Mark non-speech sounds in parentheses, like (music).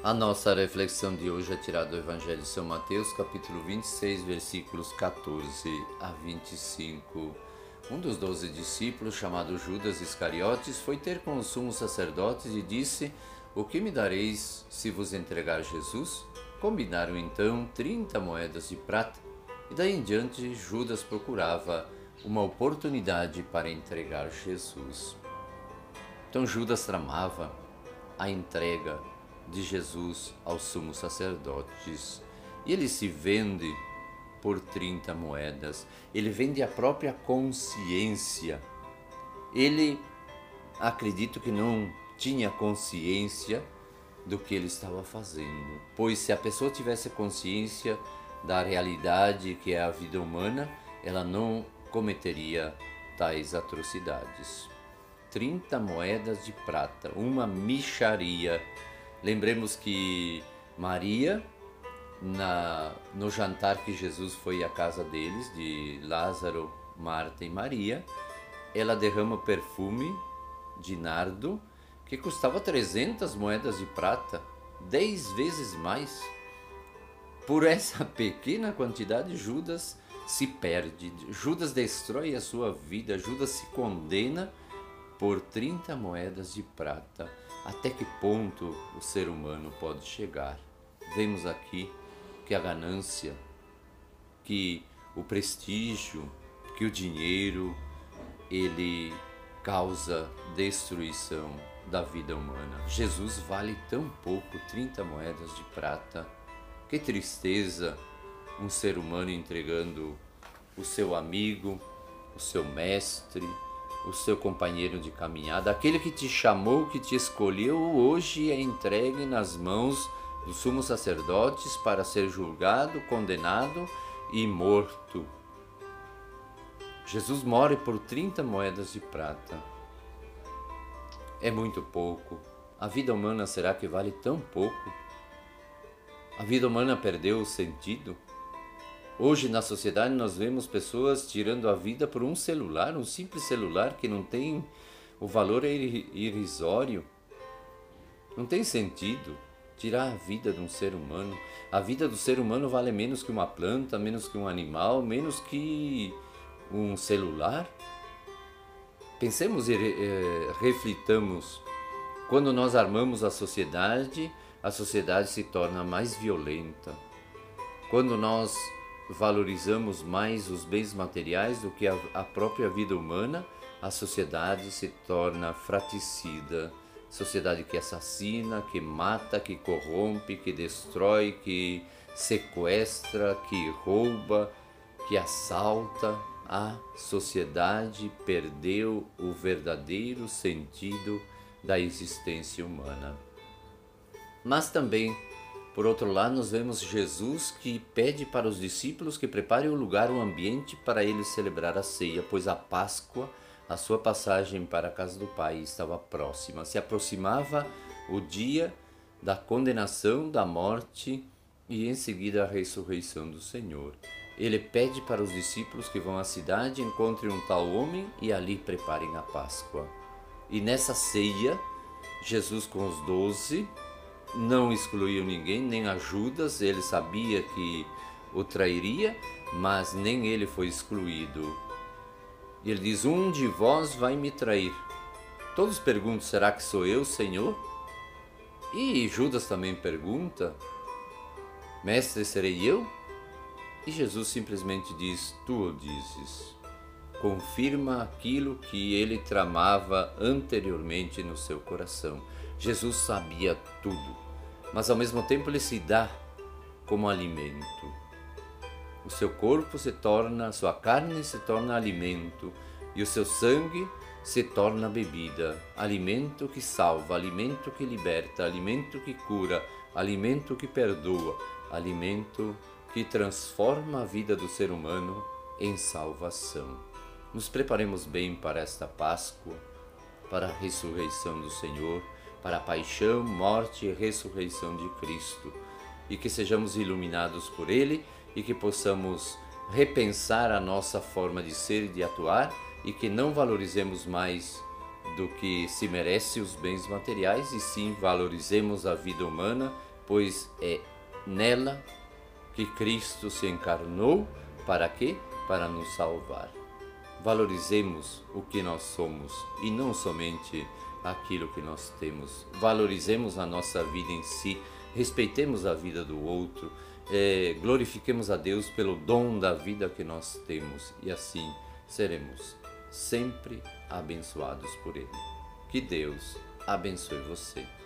A nossa reflexão de hoje é tirada do Evangelho de São Mateus, capítulo 26, versículos 14 a 25. Um dos doze discípulos, chamado Judas Iscariotes, foi ter com os sumos sacerdotes e disse: O que me dareis se vos entregar Jesus? Combinaram então trinta moedas de prata, e daí em diante Judas procurava uma oportunidade para entregar Jesus. Então Judas tramava a entrega de Jesus aos sumos sacerdotes. E ele se vende por 30 moedas. Ele vende a própria consciência. Ele acredito que não tinha consciência do que ele estava fazendo. Pois se a pessoa tivesse consciência da realidade que é a vida humana, ela não cometeria tais atrocidades. 30 moedas de prata, uma micharia Lembremos que Maria, na, no jantar que Jesus foi à casa deles, de Lázaro, Marta e Maria, ela derrama perfume de nardo que custava 300 moedas de prata, 10 vezes mais. Por essa (laughs) pequena quantidade, Judas se perde, Judas destrói a sua vida, Judas se condena por 30 moedas de prata. Até que ponto o ser humano pode chegar? Vemos aqui que a ganância, que o prestígio, que o dinheiro, ele causa destruição da vida humana. Jesus vale tão pouco, 30 moedas de prata. Que tristeza um ser humano entregando o seu amigo, o seu mestre, o seu companheiro de caminhada, aquele que te chamou, que te escolheu, hoje é entregue nas mãos dos sumos sacerdotes para ser julgado, condenado e morto. Jesus morre por 30 moedas de prata. É muito pouco. A vida humana será que vale tão pouco? A vida humana perdeu o sentido? Hoje na sociedade nós vemos pessoas tirando a vida por um celular, um simples celular que não tem o valor é irrisório. Não tem sentido tirar a vida de um ser humano. A vida do ser humano vale menos que uma planta, menos que um animal, menos que um celular. Pensemos e eh, reflitamos. Quando nós armamos a sociedade, a sociedade se torna mais violenta. Quando nós valorizamos mais os bens materiais do que a, a própria vida humana, a sociedade se torna fraticida. Sociedade que assassina, que mata, que corrompe, que destrói, que sequestra, que rouba, que assalta. A sociedade perdeu o verdadeiro sentido da existência humana. Mas também por outro lado, nós vemos Jesus que pede para os discípulos que preparem o lugar, o ambiente para eles celebrar a ceia, pois a Páscoa, a sua passagem para a casa do Pai, estava próxima. Se aproximava o dia da condenação, da morte e em seguida a ressurreição do Senhor. Ele pede para os discípulos que vão à cidade, encontrem um tal homem e ali preparem a Páscoa. E nessa ceia, Jesus com os doze não excluiu ninguém, nem a Judas, ele sabia que o trairia, mas nem ele foi excluído. Ele diz: Um de vós vai me trair. Todos perguntam: será que sou eu, Senhor? E Judas também pergunta: Mestre, serei eu? E Jesus simplesmente diz: Tu o dizes. Confirma aquilo que ele tramava anteriormente no seu coração. Jesus sabia tudo, mas ao mesmo tempo ele se dá como alimento. O seu corpo se torna, sua carne se torna alimento e o seu sangue se torna bebida, alimento que salva, alimento que liberta, alimento que cura, alimento que perdoa, alimento que transforma a vida do ser humano em salvação. Nos preparemos bem para esta Páscoa, para a ressurreição do Senhor para a paixão, morte e ressurreição de Cristo, e que sejamos iluminados por Ele e que possamos repensar a nossa forma de ser e de atuar e que não valorizemos mais do que se merece os bens materiais e sim valorizemos a vida humana, pois é nela que Cristo se encarnou para quê? Para nos salvar. Valorizemos o que nós somos e não somente aquilo que nós temos. Valorizemos a nossa vida em si, respeitemos a vida do outro, é, glorifiquemos a Deus pelo dom da vida que nós temos e assim seremos sempre abençoados por Ele. Que Deus abençoe você.